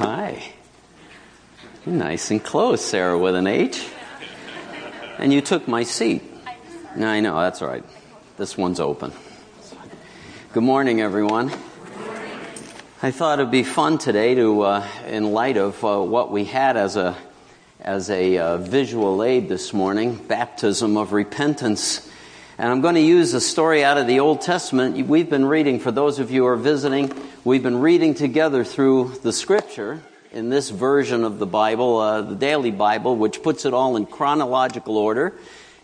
Hi. You're nice and close, Sarah, with an H. And you took my seat. I know, that's all right. This one's open. Good morning, everyone. I thought it'd be fun today to, uh, in light of uh, what we had as a as a uh, visual aid this morning, baptism of repentance. And I'm going to use a story out of the Old Testament. We've been reading, for those of you who are visiting, we've been reading together through the scripture in this version of the Bible, uh, the Daily Bible, which puts it all in chronological order.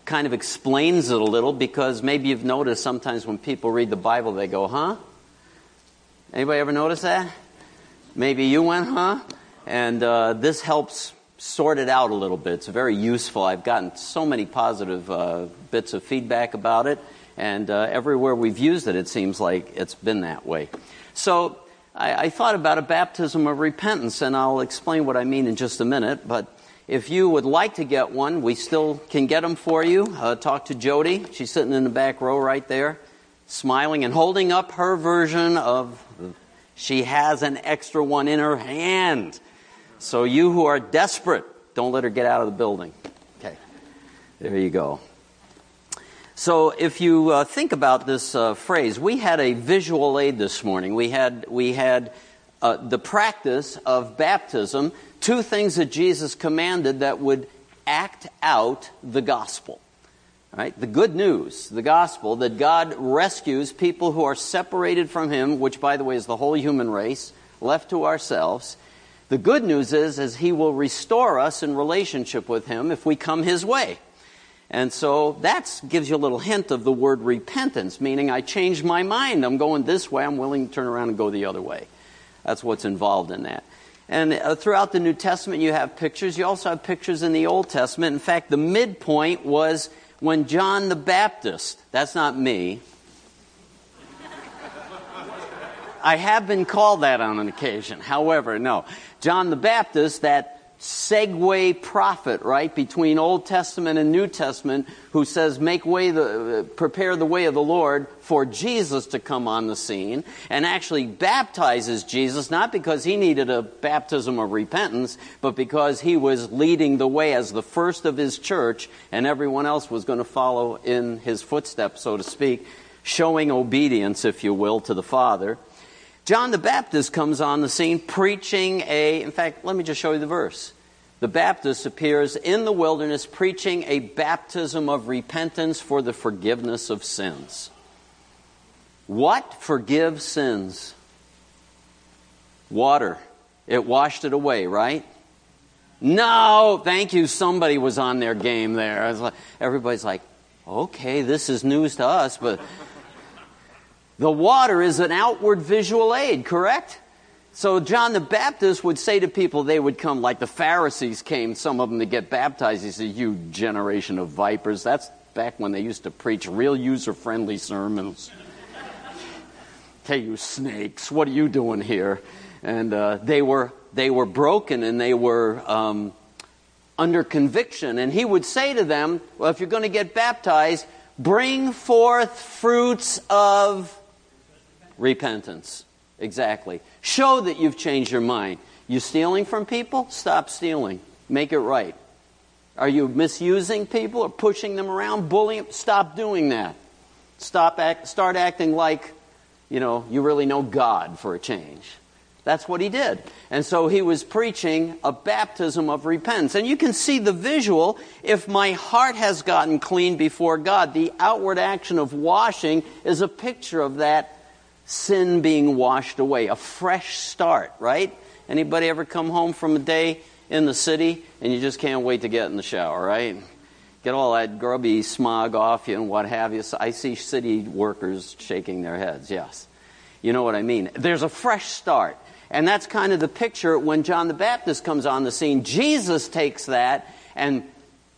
Kind of explains it a little because maybe you've noticed sometimes when people read the Bible, they go, huh? Anybody ever notice that? Maybe you went, huh? And uh, this helps sort it out a little bit. It's very useful. I've gotten so many positive uh, bits of feedback about it, and uh, everywhere we've used it, it seems like it's been that way. So I, I, thought about a baptism of repentance, and I'll explain what I mean in just a minute. But if you would like to get one, we still can get them for you. Uh, talk to Jody. She's sitting in the back row right there, smiling and holding up her version of. She has an extra one in her hand. So, you who are desperate, don't let her get out of the building. Okay, there you go. So, if you uh, think about this uh, phrase, we had a visual aid this morning. We had, we had uh, the practice of baptism, two things that Jesus commanded that would act out the gospel. Right? The good news, the gospel, that God rescues people who are separated from Him, which, by the way, is the whole human race, left to ourselves the good news is, is he will restore us in relationship with him if we come his way. And so that gives you a little hint of the word repentance, meaning I changed my mind. I'm going this way. I'm willing to turn around and go the other way. That's what's involved in that. And uh, throughout the New Testament, you have pictures. You also have pictures in the Old Testament. In fact, the midpoint was when John the Baptist, that's not me, I have been called that on an occasion. However, no. John the Baptist, that segue prophet, right, between Old Testament and New Testament, who says, make way the, prepare the way of the Lord for Jesus to come on the scene, and actually baptizes Jesus, not because he needed a baptism of repentance, but because he was leading the way as the first of his church, and everyone else was going to follow in his footsteps, so to speak, showing obedience, if you will, to the Father. John the Baptist comes on the scene preaching a, in fact, let me just show you the verse. The Baptist appears in the wilderness preaching a baptism of repentance for the forgiveness of sins. What forgives sins? Water. It washed it away, right? No, thank you. Somebody was on their game there. Like, everybody's like, okay, this is news to us, but the water is an outward visual aid, correct? So John the Baptist would say to people, they would come, like the Pharisees came, some of them to get baptized. He said, You generation of vipers. That's back when they used to preach real user friendly sermons. hey, you snakes, what are you doing here? And uh, they, were, they were broken and they were um, under conviction. And he would say to them, Well, if you're going to get baptized, bring forth fruits of Repentance. Exactly. Show that you've changed your mind. You stealing from people? Stop stealing. Make it right. Are you misusing people or pushing them around, bullying? Stop doing that. Stop act, start acting like, you know, you really know God for a change. That's what he did. And so he was preaching a baptism of repentance. And you can see the visual. If my heart has gotten clean before God, the outward action of washing is a picture of that sin being washed away, a fresh start, right? Anybody ever come home from a day in the city and you just can't wait to get in the shower, right? Get all that grubby smog off you and what have you. I see city workers shaking their heads, yes. You know what I mean? There's a fresh start. And that's kind of the picture when John the Baptist comes on the scene. Jesus takes that and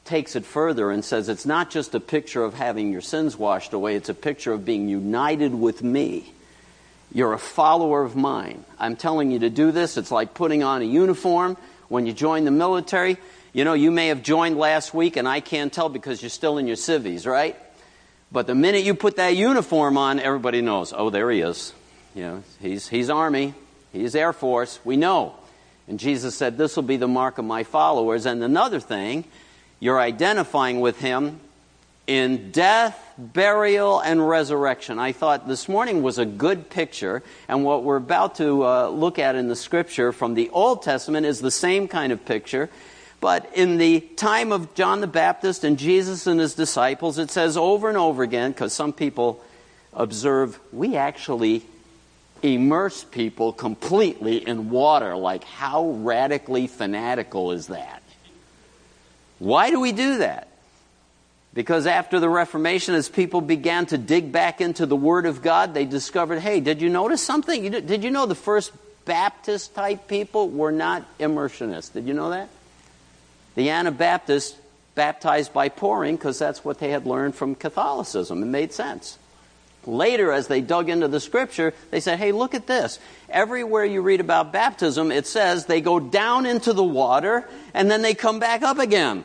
takes it further and says it's not just a picture of having your sins washed away, it's a picture of being united with me you're a follower of mine. I'm telling you to do this. It's like putting on a uniform when you join the military. You know, you may have joined last week and I can't tell because you're still in your civvies, right? But the minute you put that uniform on, everybody knows, oh, there he is. You know, he's, he's Army, he's Air Force. We know. And Jesus said, This will be the mark of my followers. And another thing, you're identifying with him in death, burial, and resurrection. I thought this morning was a good picture, and what we're about to uh, look at in the scripture from the Old Testament is the same kind of picture. But in the time of John the Baptist and Jesus and his disciples, it says over and over again, because some people observe, we actually immerse people completely in water. Like, how radically fanatical is that? Why do we do that? Because after the Reformation, as people began to dig back into the Word of God, they discovered hey, did you notice something? Did you know the first Baptist type people were not immersionists? Did you know that? The Anabaptists baptized by pouring because that's what they had learned from Catholicism. It made sense. Later, as they dug into the scripture, they said, hey, look at this. Everywhere you read about baptism, it says they go down into the water and then they come back up again.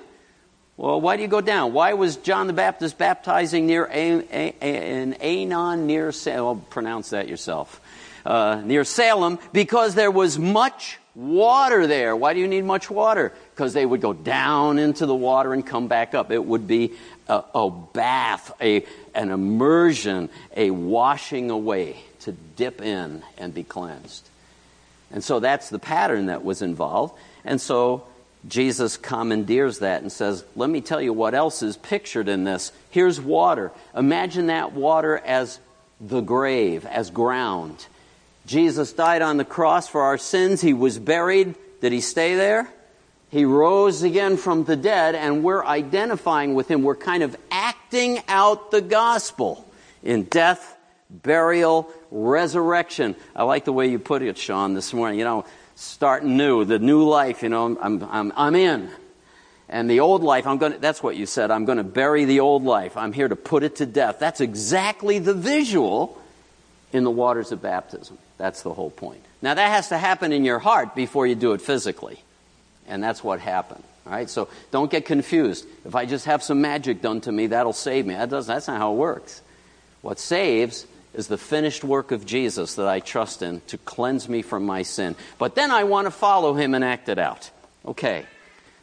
Well, why do you go down? Why was John the Baptist baptizing near a- a- a- in Aenon near Salem? pronounce that yourself. Uh, near Salem, because there was much water there. Why do you need much water? Because they would go down into the water and come back up. It would be a, a bath, a, an immersion, a washing away to dip in and be cleansed. And so that's the pattern that was involved. And so Jesus commandeers that and says, Let me tell you what else is pictured in this. Here's water. Imagine that water as the grave, as ground. Jesus died on the cross for our sins. He was buried. Did he stay there? He rose again from the dead, and we're identifying with him. We're kind of acting out the gospel in death, burial, resurrection. I like the way you put it, Sean, this morning. You know, starting new, the new life, you know, I'm, I'm, I'm in. And the old life, I'm going to, that's what you said, I'm going to bury the old life. I'm here to put it to death. That's exactly the visual in the waters of baptism. That's the whole point. Now, that has to happen in your heart before you do it physically. And that's what happened. All right? So don't get confused. If I just have some magic done to me, that'll save me. That doesn't, that's not how it works. What saves is the finished work of Jesus that I trust in to cleanse me from my sin. But then I want to follow him and act it out. Okay.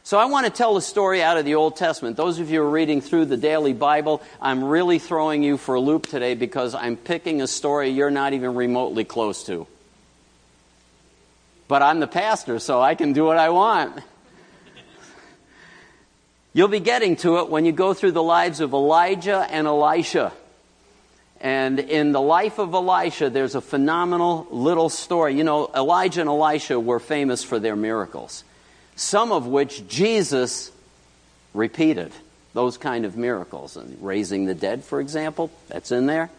So I want to tell a story out of the Old Testament. Those of you who are reading through the daily Bible, I'm really throwing you for a loop today because I'm picking a story you're not even remotely close to. But I'm the pastor, so I can do what I want. You'll be getting to it when you go through the lives of Elijah and Elisha. And in the life of Elisha, there's a phenomenal little story. You know, Elijah and Elisha were famous for their miracles, some of which Jesus repeated. Those kind of miracles. And raising the dead, for example, that's in there,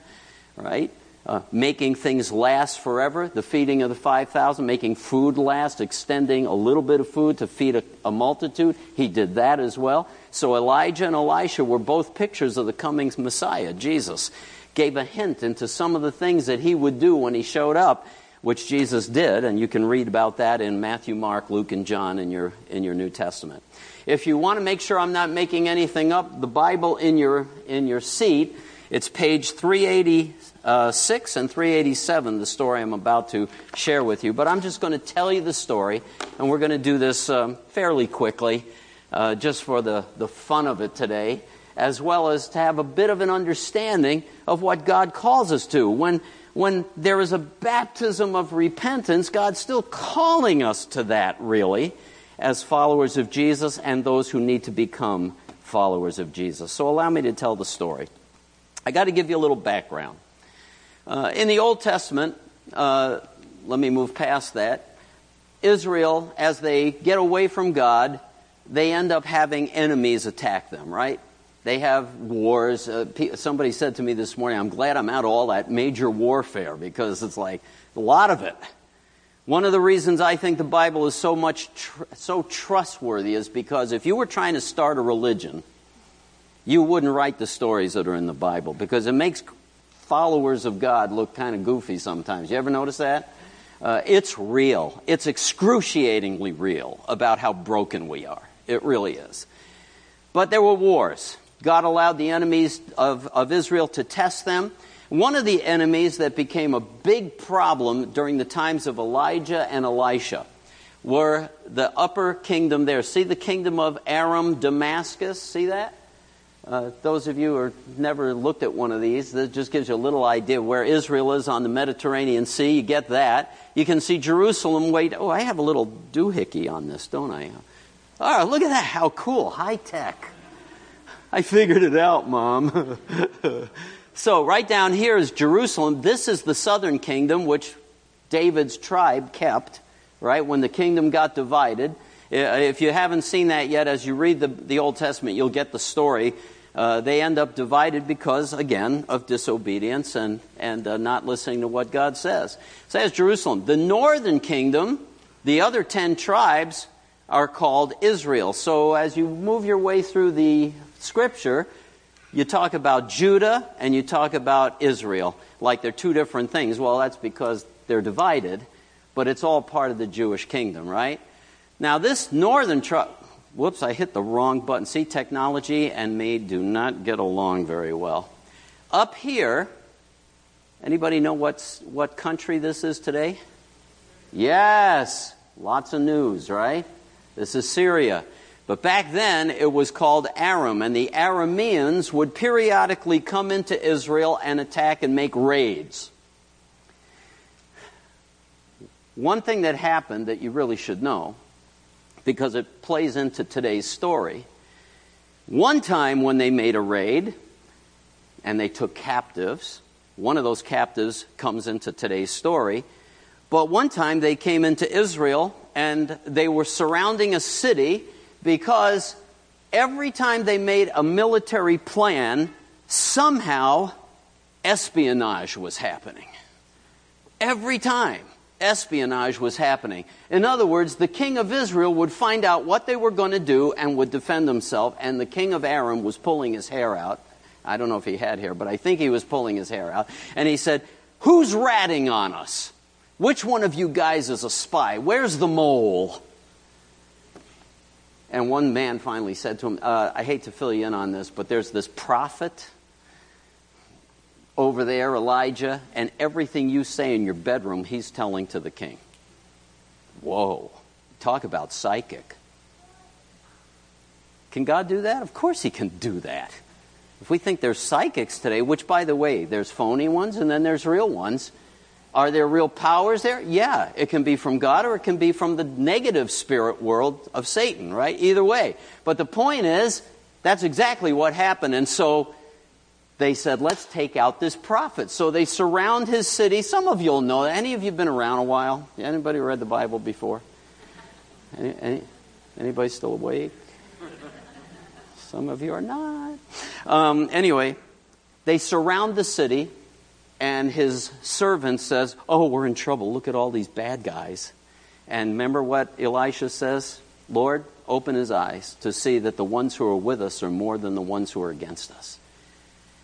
right? Uh, making things last forever, the feeding of the 5,000, making food last, extending a little bit of food to feed a, a multitude. He did that as well. So Elijah and Elisha were both pictures of the coming Messiah, Jesus gave a hint into some of the things that he would do when he showed up, which Jesus did, and you can read about that in Matthew, Mark, Luke, and John in your, in your New Testament. If you want to make sure I'm not making anything up, the Bible in your, in your seat, it's page 386 and 387, the story I'm about to share with you. But I'm just going to tell you the story, and we're going to do this um, fairly quickly, uh, just for the, the fun of it today as well as to have a bit of an understanding of what God calls us to. When, when there is a baptism of repentance, God's still calling us to that, really, as followers of Jesus and those who need to become followers of Jesus. So allow me to tell the story. I got to give you a little background. Uh, in the Old Testament, uh, let me move past that. Israel, as they get away from God, they end up having enemies attack them, right? They have wars. Uh, somebody said to me this morning, I'm glad I'm out of all that major warfare because it's like a lot of it. One of the reasons I think the Bible is so much tr- so trustworthy is because if you were trying to start a religion, you wouldn't write the stories that are in the Bible because it makes followers of God look kind of goofy sometimes. You ever notice that? Uh, it's real. It's excruciatingly real about how broken we are. It really is. But there were wars. God allowed the enemies of, of Israel to test them. One of the enemies that became a big problem during the times of Elijah and Elisha were the upper kingdom there. See the kingdom of Aram, Damascus? See that? Uh, those of you who have never looked at one of these, that just gives you a little idea where Israel is on the Mediterranean Sea. You get that. You can see Jerusalem. Wait, oh, I have a little doohickey on this, don't I? Oh, look at that. How cool. High tech. I figured it out, Mom. so, right down here is Jerusalem. This is the southern kingdom, which David's tribe kept, right, when the kingdom got divided. If you haven't seen that yet, as you read the, the Old Testament, you'll get the story. Uh, they end up divided because, again, of disobedience and, and uh, not listening to what God says. So that's Jerusalem. The northern kingdom, the other ten tribes, are called Israel. So as you move your way through the scripture, you talk about Judah and you talk about Israel like they're two different things. Well, that's because they're divided, but it's all part of the Jewish kingdom, right? Now, this northern tribe, whoops, I hit the wrong button. See, technology and me do not get along very well. Up here, anybody know what's, what country this is today? Yes, lots of news, right? This is Syria. But back then, it was called Aram, and the Arameans would periodically come into Israel and attack and make raids. One thing that happened that you really should know because it plays into today's story. One time when they made a raid and they took captives, one of those captives comes into today's story. But one time they came into Israel and they were surrounding a city because every time they made a military plan, somehow espionage was happening. Every time espionage was happening. In other words, the king of Israel would find out what they were going to do and would defend himself, and the king of Aram was pulling his hair out. I don't know if he had hair, but I think he was pulling his hair out. And he said, Who's ratting on us? Which one of you guys is a spy? Where's the mole? And one man finally said to him, uh, I hate to fill you in on this, but there's this prophet over there, Elijah, and everything you say in your bedroom, he's telling to the king. Whoa. Talk about psychic. Can God do that? Of course he can do that. If we think there's psychics today, which by the way, there's phony ones and then there's real ones, are there real powers there? Yeah, it can be from God or it can be from the negative spirit world of Satan, right? Either way. But the point is, that's exactly what happened. And so they said, let's take out this prophet. So they surround his city. Some of you'll know. Any of you have been around a while? Anybody read the Bible before? Any, any, anybody still awake? Some of you are not. Um, anyway, they surround the city, and his servant says, Oh, we're in trouble. Look at all these bad guys. And remember what Elisha says? Lord, open his eyes to see that the ones who are with us are more than the ones who are against us.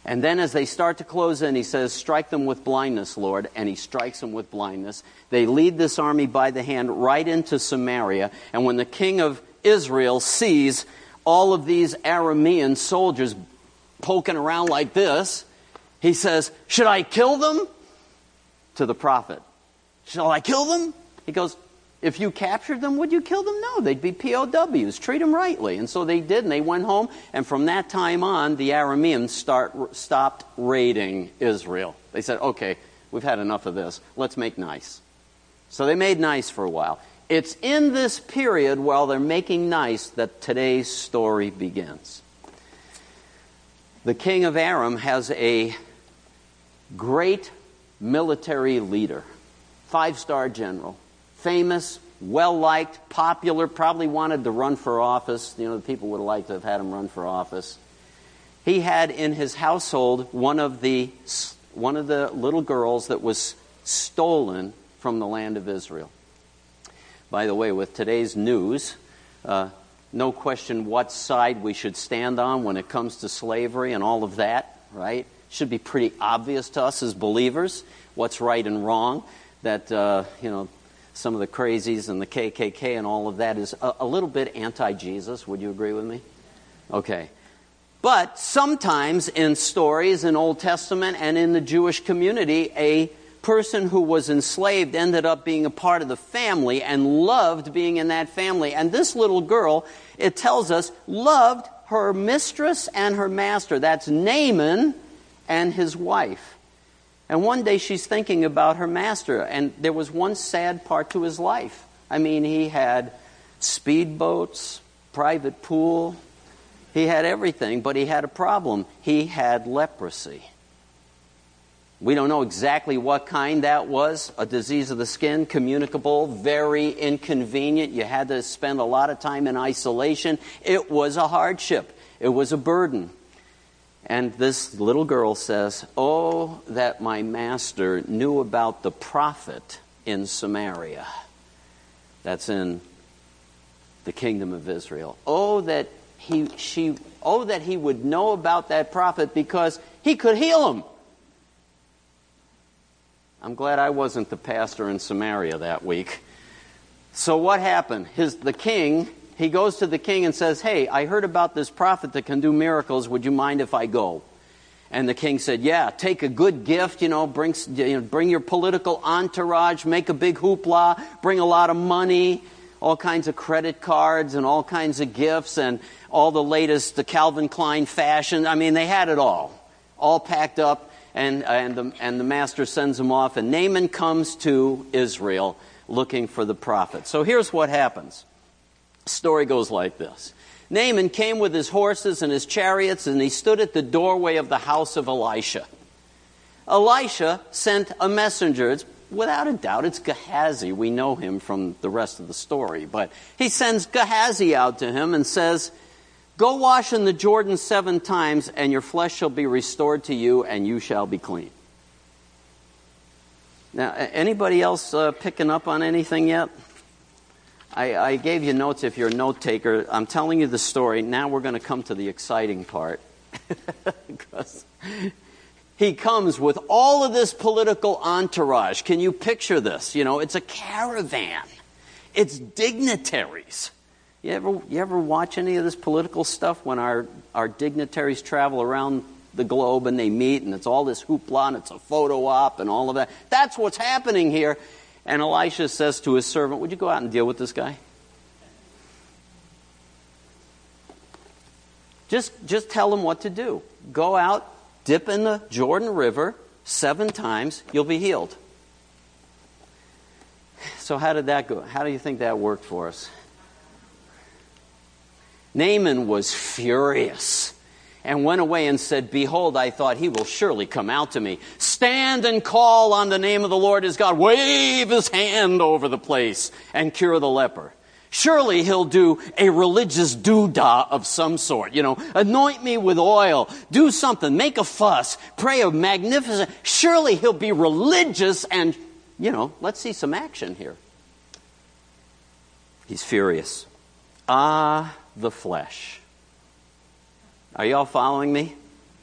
And then as they start to close in, he says, Strike them with blindness, Lord. And he strikes them with blindness. They lead this army by the hand right into Samaria. And when the king of Israel sees all of these Aramean soldiers poking around like this, he says, Should I kill them? To the prophet. Shall I kill them? He goes, if you captured them, would you kill them? No, they'd be POWs. Treat them rightly. And so they did, and they went home. And from that time on, the Arameans start, stopped raiding Israel. They said, okay, we've had enough of this. Let's make nice. So they made nice for a while. It's in this period while they're making nice that today's story begins. The king of Aram has a great military leader, five star general famous, well liked, popular, probably wanted to run for office. You know, the people would have liked to have had him run for office. He had in his household one of the, one of the little girls that was stolen from the land of Israel. By the way, with today's news, uh, no question what side we should stand on when it comes to slavery and all of that, right? Should be pretty obvious to us as believers what's right and wrong. That, uh, you know, some of the crazies and the KKK and all of that is a, a little bit anti Jesus. Would you agree with me? Okay. But sometimes in stories in Old Testament and in the Jewish community, a person who was enslaved ended up being a part of the family and loved being in that family. And this little girl, it tells us, loved her mistress and her master. That's Naaman and his wife. And one day she's thinking about her master, and there was one sad part to his life. I mean, he had speedboats, private pool, he had everything, but he had a problem. He had leprosy. We don't know exactly what kind that was a disease of the skin, communicable, very inconvenient. You had to spend a lot of time in isolation. It was a hardship, it was a burden. And this little girl says, Oh, that my master knew about the prophet in Samaria. That's in the kingdom of Israel. Oh, that he, she, oh, that he would know about that prophet because he could heal him. I'm glad I wasn't the pastor in Samaria that week. So what happened? His, the king, he goes to the king and says, Hey, I heard about this prophet that can do miracles. Would you mind if I go? And the king said, Yeah, take a good gift, you know, bring, you know, bring your political entourage, make a big hoopla, bring a lot of money, all kinds of credit cards and all kinds of gifts and all the latest the Calvin Klein fashion. I mean, they had it all, all packed up and, and, the, and the master sends him off, and Naaman comes to Israel looking for the prophet. So here's what happens. Story goes like this. Naaman came with his horses and his chariots, and he stood at the doorway of the house of Elisha. Elisha sent a messenger. It's, without a doubt, it's Gehazi. We know him from the rest of the story. But he sends Gehazi out to him and says, Go wash in the Jordan seven times, and your flesh shall be restored to you, and you shall be clean. Now, anybody else uh, picking up on anything yet? I, I, gave you notes if you're a note taker. I'm telling you the story. Now we're going to come to the exciting part. he comes with all of this political entourage. Can you picture this? You know, it's a caravan, it's dignitaries. You ever, you ever watch any of this political stuff when our, our dignitaries travel around the globe and they meet and it's all this hoopla and it's a photo op and all of that? That's what's happening here. And Elisha says to his servant, Would you go out and deal with this guy? Just, just tell him what to do. Go out, dip in the Jordan River seven times, you'll be healed. So, how did that go? How do you think that worked for us? Naaman was furious and went away and said, Behold, I thought he will surely come out to me. Stand and call on the name of the Lord his God. Wave his hand over the place and cure the leper. Surely he'll do a religious doodah of some sort. You know, anoint me with oil, do something, make a fuss, pray a magnificent. Surely he'll be religious and, you know, let's see some action here. He's furious. Ah, the flesh. Are you all following me?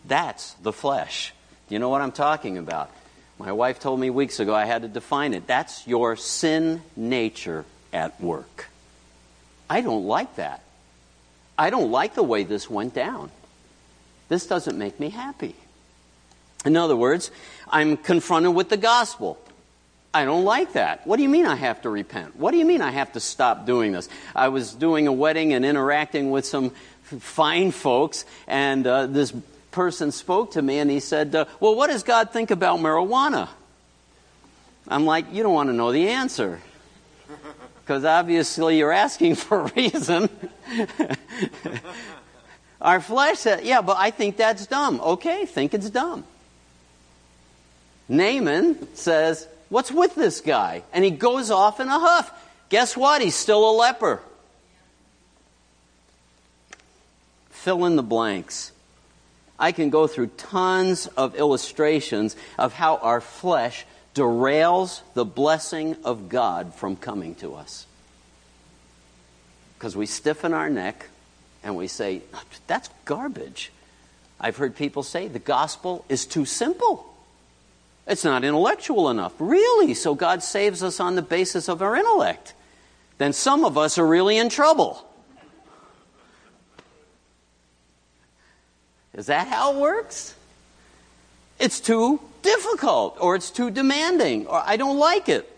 That's the flesh. Do you know what I'm talking about? My wife told me weeks ago I had to define it. That's your sin nature at work. I don't like that. I don't like the way this went down. This doesn't make me happy. In other words, I'm confronted with the gospel. I don't like that. What do you mean I have to repent? What do you mean I have to stop doing this? I was doing a wedding and interacting with some fine folks, and uh, this person spoke to me and he said, uh, Well, what does God think about marijuana? I'm like, You don't want to know the answer. Because obviously you're asking for a reason. Our flesh said, Yeah, but I think that's dumb. Okay, think it's dumb. Naaman says, What's with this guy? And he goes off in a huff. Guess what? He's still a leper. Fill in the blanks. I can go through tons of illustrations of how our flesh derails the blessing of God from coming to us. Because we stiffen our neck and we say, that's garbage. I've heard people say the gospel is too simple. It's not intellectual enough. Really? So God saves us on the basis of our intellect. Then some of us are really in trouble. Is that how it works? It's too difficult, or it's too demanding, or I don't like it.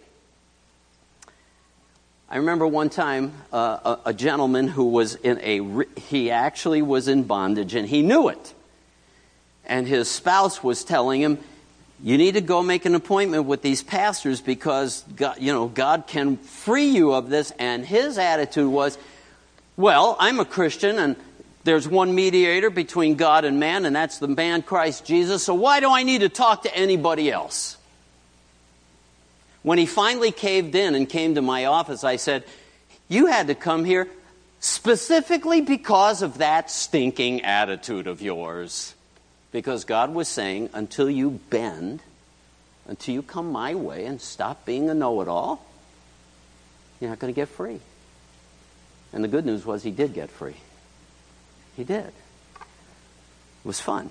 I remember one time uh, a, a, gentleman who was in a, he actually was in bondage and he knew it. And his spouse was telling him, you need to go make an appointment with these pastors because God, you know, God can free you of this. And his attitude was, well, I'm a Christian and there's one mediator between God and man, and that's the man Christ Jesus, so why do I need to talk to anybody else? When he finally caved in and came to my office, I said, You had to come here specifically because of that stinking attitude of yours. Because God was saying, until you bend, until you come my way and stop being a know it all, you're not going to get free. And the good news was he did get free. He did. It was fun.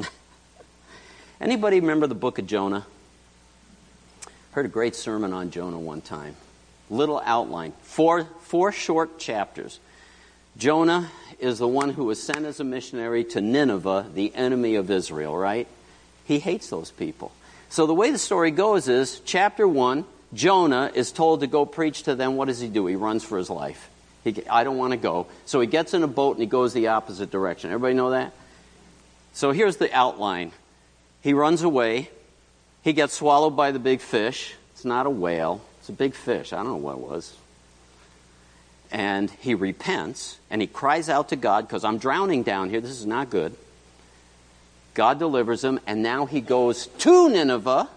Anybody remember the book of Jonah? Heard a great sermon on Jonah one time. Little outline, four, four short chapters. Jonah is the one who was sent as a missionary to Nineveh, the enemy of Israel, right? He hates those people. So the way the story goes is chapter one, Jonah is told to go preach to them. What does he do? He runs for his life. He, I don't want to go. So he gets in a boat and he goes the opposite direction. Everybody know that? So here's the outline. He runs away. He gets swallowed by the big fish. It's not a whale, it's a big fish. I don't know what it was. And he repents and he cries out to God because I'm drowning down here. This is not good. God delivers him, and now he goes to Nineveh.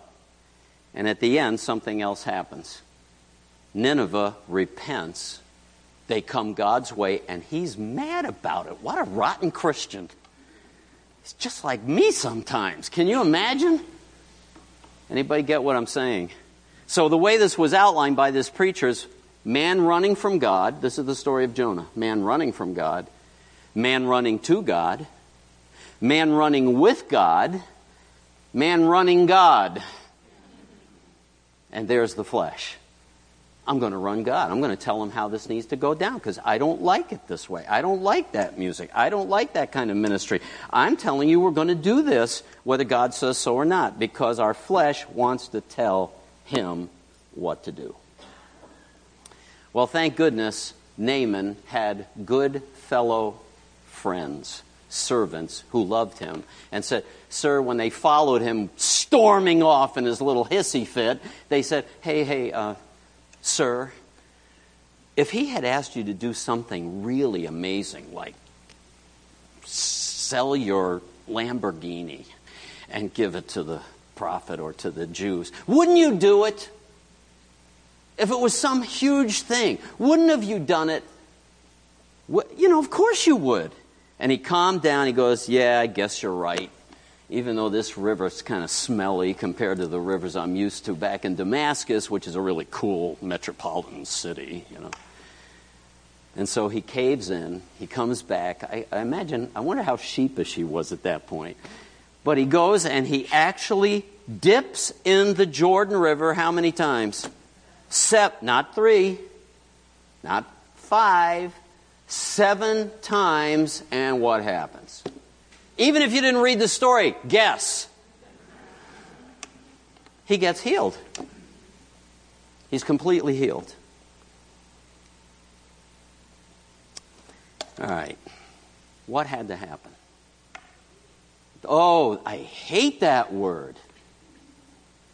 And at the end, something else happens. Nineveh repents. They come God's way, and he's mad about it. What a rotten Christian. He's just like me sometimes. Can you imagine? Anybody get what I'm saying? So the way this was outlined by this preacher is man running from God. This is the story of Jonah. Man running from God. Man running to God. Man running with God. Man running God. And there's the flesh. I'm going to run God. I'm going to tell him how this needs to go down because I don't like it this way. I don't like that music. I don't like that kind of ministry. I'm telling you we're going to do this whether God says so or not because our flesh wants to tell him what to do. Well, thank goodness Naaman had good fellow friends, servants who loved him and said, Sir, when they followed him storming off in his little hissy fit, they said, Hey, hey, uh, Sir, if he had asked you to do something really amazing, like sell your Lamborghini and give it to the prophet or to the Jews, wouldn't you do it? If it was some huge thing, wouldn't have you done it? You know, of course you would. And he calmed down. He goes, Yeah, I guess you're right even though this river is kind of smelly compared to the rivers I'm used to back in Damascus, which is a really cool metropolitan city, you know. And so he caves in, he comes back. I, I imagine, I wonder how sheepish he was at that point. But he goes and he actually dips in the Jordan River how many times? Seven, not three, not five, seven times, and what happens? Even if you didn't read the story, guess. He gets healed. He's completely healed. All right. What had to happen? Oh, I hate that word.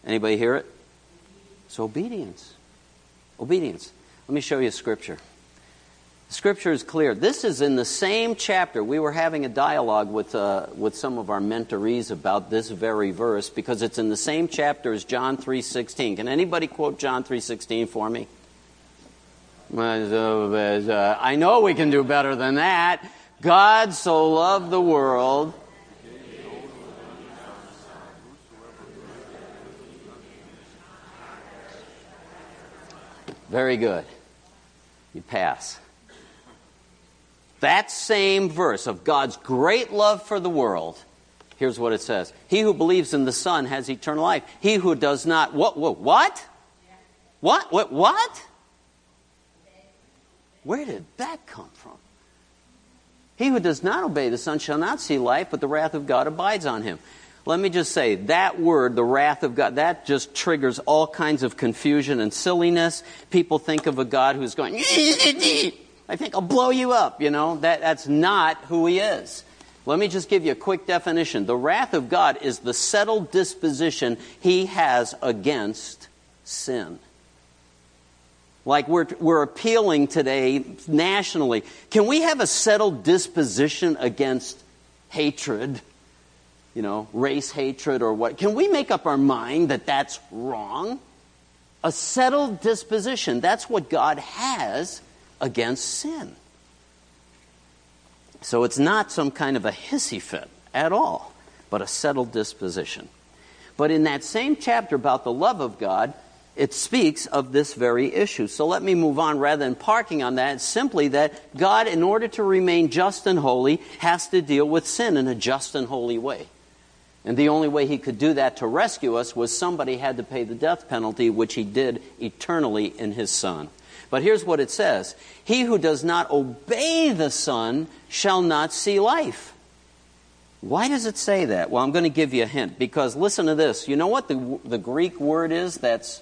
Anybody hear it? It's obedience. Obedience. Let me show you a scripture. Scripture is clear. This is in the same chapter. We were having a dialogue with, uh, with some of our mentorees about this very verse because it's in the same chapter as John 3.16. Can anybody quote John 3.16 for me? I know we can do better than that. God so loved the world. Very good. You pass. That same verse of God's great love for the world, here's what it says He who believes in the Son has eternal life. He who does not, what? What? What? What? What? what? Where did that come from? He who does not obey the Son shall not see life, but the wrath of God abides on him. let me just say that word, the wrath of God, that just triggers all kinds of confusion and silliness. People think of a God who's going, I think I'll blow you up, you know. That, that's not who he is. Let me just give you a quick definition. The wrath of God is the settled disposition he has against sin. Like we're, we're appealing today nationally. Can we have a settled disposition against hatred? You know, race hatred or what? Can we make up our mind that that's wrong? A settled disposition. That's what God has against sin. So it's not some kind of a hissy fit at all, but a settled disposition. But in that same chapter about the love of God, it speaks of this very issue. So let me move on rather than parking on that. It's simply that God, in order to remain just and holy, has to deal with sin in a just and holy way. And the only way he could do that to rescue us was somebody had to pay the death penalty, which he did eternally in his Son. But here's what it says He who does not obey the Son shall not see life. Why does it say that? Well, I'm going to give you a hint because listen to this. You know what the, the Greek word is that's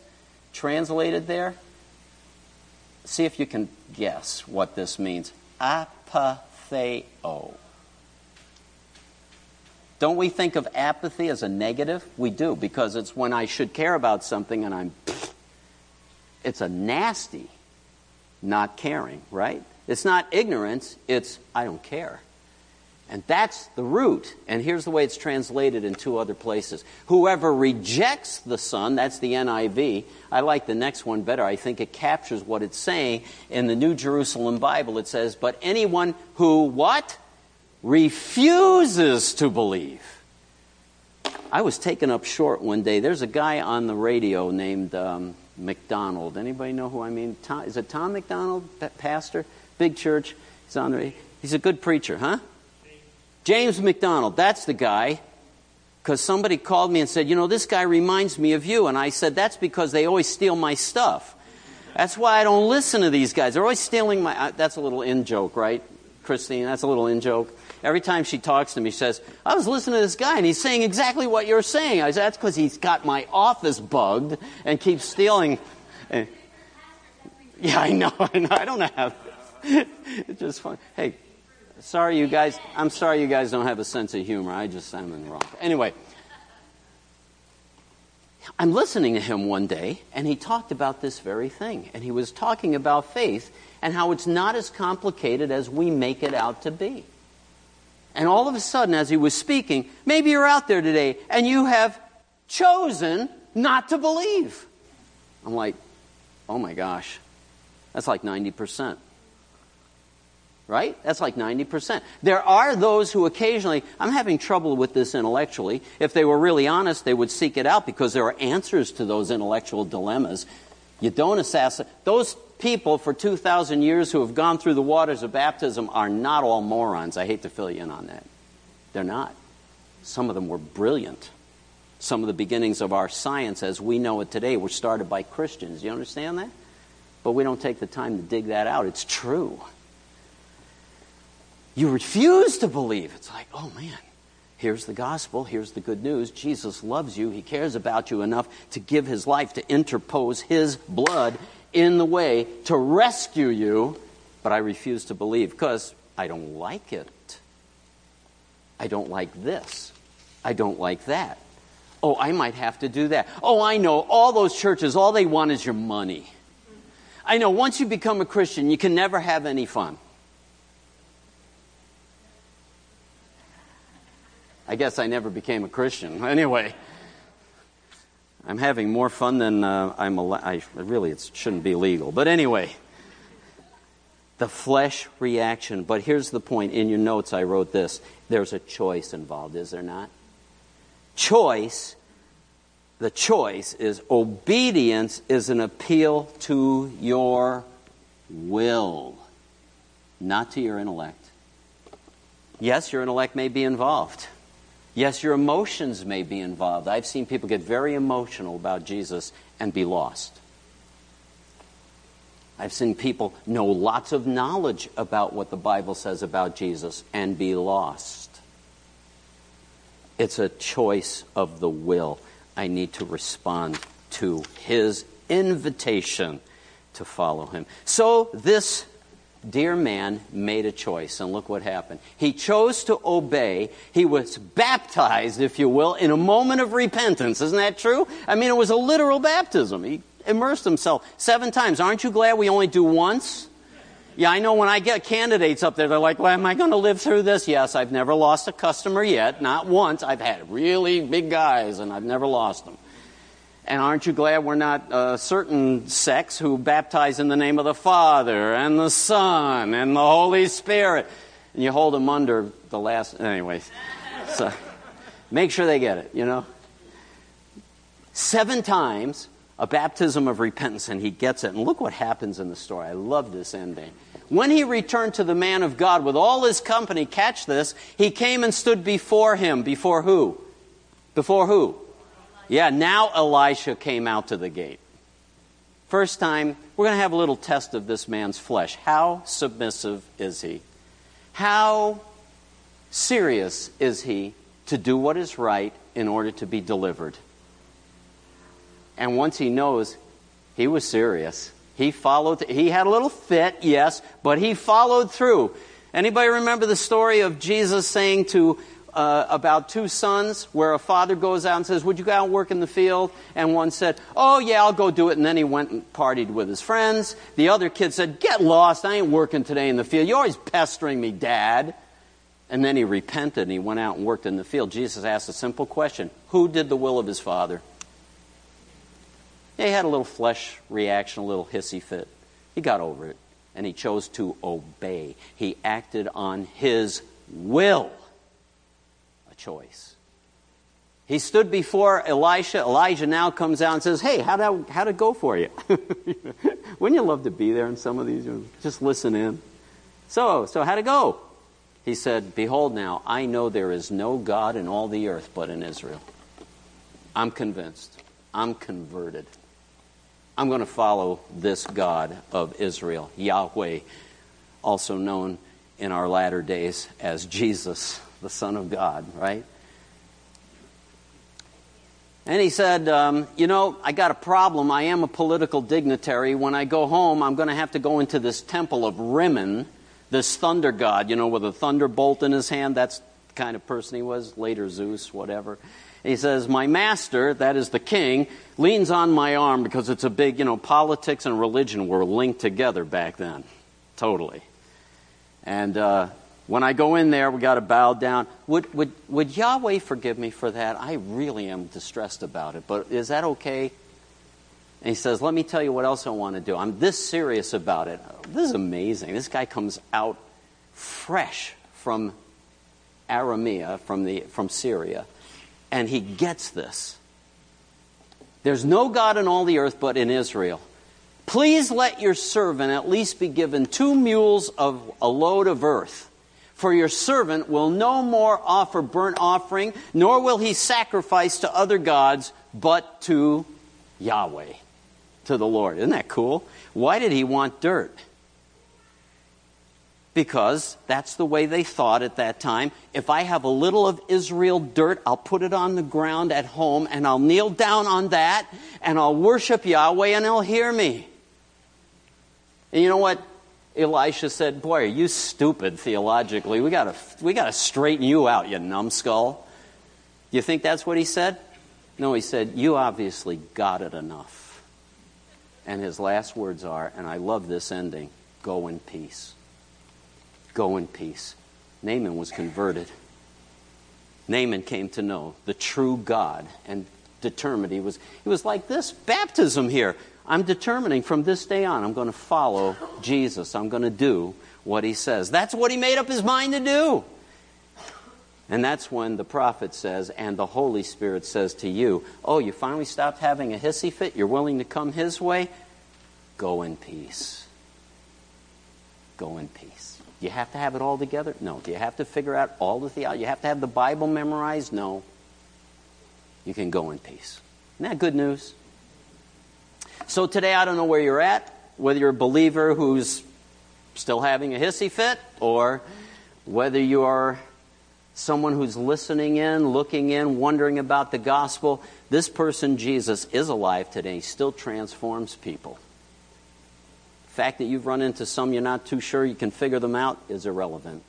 translated there? See if you can guess what this means. Apatheo. Don't we think of apathy as a negative? We do because it's when I should care about something and I'm. It's a nasty not caring, right? It's not ignorance, it's I don't care. And that's the root. And here's the way it's translated in two other places. Whoever rejects the Son, that's the NIV. I like the next one better. I think it captures what it's saying. In the New Jerusalem Bible, it says, But anyone who what? Refuses to believe. I was taken up short one day. There's a guy on the radio named um, MacDonald. Anybody know who I mean? Tom, is it Tom McDonald, pastor? Big church. He's on the He's a good preacher, huh? James MacDonald. That's the guy. Because somebody called me and said, You know, this guy reminds me of you. And I said, That's because they always steal my stuff. That's why I don't listen to these guys. They're always stealing my. Uh, that's a little in joke, right, Christine? That's a little in joke. Every time she talks to me, she says, I was listening to this guy and he's saying exactly what you're saying. I said, That's because he's got my office bugged and keeps stealing. Yeah, I know, I know. Don't have. It's just fun. Hey, sorry you guys. I'm sorry you guys don't have a sense of humor. I just am in the wrong. Anyway, I'm listening to him one day, and he talked about this very thing. And he was talking about faith and how it's not as complicated as we make it out to be. And all of a sudden, as he was speaking, maybe you're out there today and you have chosen not to believe. I'm like, oh my gosh, that's like 90%. Right? That's like 90%. There are those who occasionally, I'm having trouble with this intellectually. If they were really honest, they would seek it out because there are answers to those intellectual dilemmas. You don't assassinate. Those people for 2,000 years who have gone through the waters of baptism are not all morons. I hate to fill you in on that. They're not. Some of them were brilliant. Some of the beginnings of our science as we know it today were started by Christians. You understand that? But we don't take the time to dig that out. It's true. You refuse to believe. It's like, oh man, here's the gospel, here's the good news. Jesus loves you, He cares about you enough to give His life to interpose His blood in the way to rescue you, but I refuse to believe because I don't like it. I don't like this. I don't like that. Oh, I might have to do that. Oh, I know. All those churches, all they want is your money. I know once you become a Christian, you can never have any fun. I guess I never became a Christian. Anyway. I'm having more fun than uh, I'm allowed. Really, it shouldn't be legal. But anyway, the flesh reaction. But here's the point. In your notes, I wrote this. There's a choice involved, is there not? Choice, the choice is obedience is an appeal to your will, not to your intellect. Yes, your intellect may be involved. Yes, your emotions may be involved. I've seen people get very emotional about Jesus and be lost. I've seen people know lots of knowledge about what the Bible says about Jesus and be lost. It's a choice of the will. I need to respond to his invitation to follow him. So this dear man made a choice, and look what happened. He chose to obey. He was baptized, if you will, in a moment of repentance. Isn't that true? I mean, it was a literal baptism. He immersed himself seven times. Aren't you glad we only do once? Yeah, I know when I get candidates up there, they're like, well, am I going to live through this? Yes, I've never lost a customer yet. Not once. I've had really big guys, and I've never lost them. And aren't you glad we're not a certain sects who baptize in the name of the Father and the Son and the Holy Spirit? And you hold them under the last. Anyways. So make sure they get it, you know? Seven times a baptism of repentance, and he gets it. And look what happens in the story. I love this ending. When he returned to the man of God with all his company, catch this, he came and stood before him. Before who? Before who? Yeah, now Elisha came out to the gate. First time, we're going to have a little test of this man's flesh. How submissive is he? How serious is he to do what is right in order to be delivered? And once he knows, he was serious. He followed, he had a little fit, yes, but he followed through. Anybody remember the story of Jesus saying to uh, about two sons where a father goes out and says, Would you go out and work in the field? And one said, Oh, yeah, I'll go do it. And then he went and partied with his friends. The other kid said, Get lost. I ain't working today in the field. You're always pestering me, Dad. And then he repented and he went out and worked in the field. Jesus asked a simple question Who did the will of his father? he had a little flesh reaction, a little hissy fit. He got over it, and he chose to obey. He acted on his will, choice. He stood before Elisha. Elijah now comes out and says, Hey, how'd, I, how'd it go for you? Wouldn't you love to be there in some of these? Just listen in. So, so how'd it go? He said, Behold, now, I know there is no God in all the earth but in Israel. I'm convinced. I'm converted. I'm going to follow this God of Israel, Yahweh, also known in our latter days as Jesus, the Son of God, right? And he said, um, You know, I got a problem. I am a political dignitary. When I go home, I'm going to have to go into this temple of Rimmon, this thunder god, you know, with a thunderbolt in his hand. That's the kind of person he was. Later, Zeus, whatever. He says, My master, that is the king, leans on my arm because it's a big, you know, politics and religion were linked together back then. Totally. And uh, when I go in there, we got to bow down. Would, would, would Yahweh forgive me for that? I really am distressed about it, but is that okay? And he says, Let me tell you what else I want to do. I'm this serious about it. This is amazing. This guy comes out fresh from Aramea, from, the, from Syria and he gets this. There's no God in all the earth but in Israel. Please let your servant at least be given two mules of a load of earth. For your servant will no more offer burnt offering, nor will he sacrifice to other gods, but to Yahweh, to the Lord. Isn't that cool? Why did he want dirt? because that's the way they thought at that time. If I have a little of Israel dirt, I'll put it on the ground at home and I'll kneel down on that and I'll worship Yahweh and he'll hear me. And you know what? Elisha said, Boy, are you stupid theologically. We gotta, we gotta straighten you out, you numbskull. You think that's what he said? No, he said, You obviously got it enough. And his last words are, and I love this ending go in peace. Go in peace. Naaman was converted. Naaman came to know the true God and determined. He was, he was like this baptism here. I'm determining from this day on, I'm going to follow Jesus. I'm going to do what he says. That's what he made up his mind to do. And that's when the prophet says, and the Holy Spirit says to you, Oh, you finally stopped having a hissy fit? You're willing to come his way? Go in peace. Go in peace. You have to have it all together? No. Do you have to figure out all the theology? You have to have the Bible memorized? No. You can go in peace. Isn't that good news? So today, I don't know where you're at, whether you're a believer who's still having a hissy fit, or whether you are someone who's listening in, looking in, wondering about the gospel, this person, Jesus, is alive today. He still transforms people. The fact that you've run into some you're not too sure you can figure them out is irrelevant.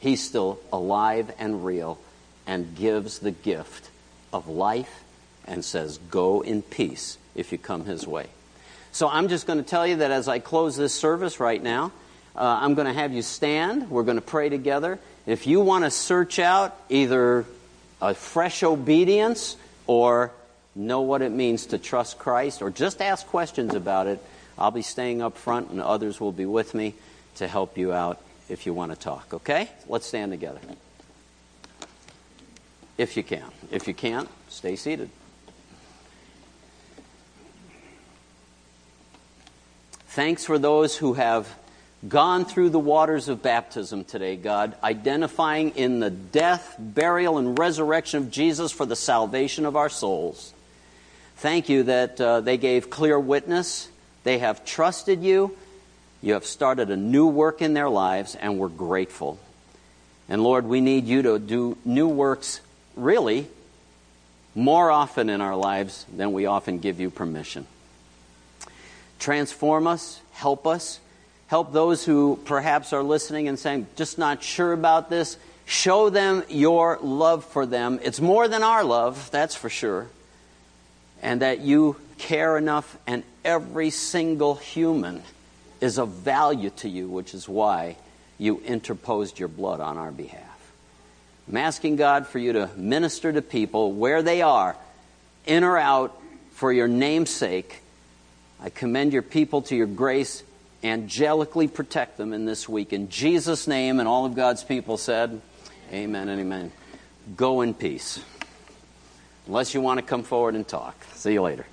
He's still alive and real and gives the gift of life and says, Go in peace if you come his way. So I'm just going to tell you that as I close this service right now, uh, I'm going to have you stand. We're going to pray together. If you want to search out either a fresh obedience or know what it means to trust Christ or just ask questions about it, I'll be staying up front and others will be with me to help you out if you want to talk. Okay? Let's stand together. If you can. If you can't, stay seated. Thanks for those who have gone through the waters of baptism today, God, identifying in the death, burial, and resurrection of Jesus for the salvation of our souls. Thank you that uh, they gave clear witness. They have trusted you. You have started a new work in their lives, and we're grateful. And Lord, we need you to do new works, really, more often in our lives than we often give you permission. Transform us, help us help those who perhaps are listening and saying, just not sure about this. Show them your love for them. It's more than our love, that's for sure. And that you care enough, and every single human is of value to you, which is why you interposed your blood on our behalf. I'm asking God for you to minister to people where they are, in or out, for your name's sake. I commend your people to your grace angelically protect them in this week. In Jesus' name, and all of God's people said, Amen and amen. Go in peace. Unless you want to come forward and talk. See you later.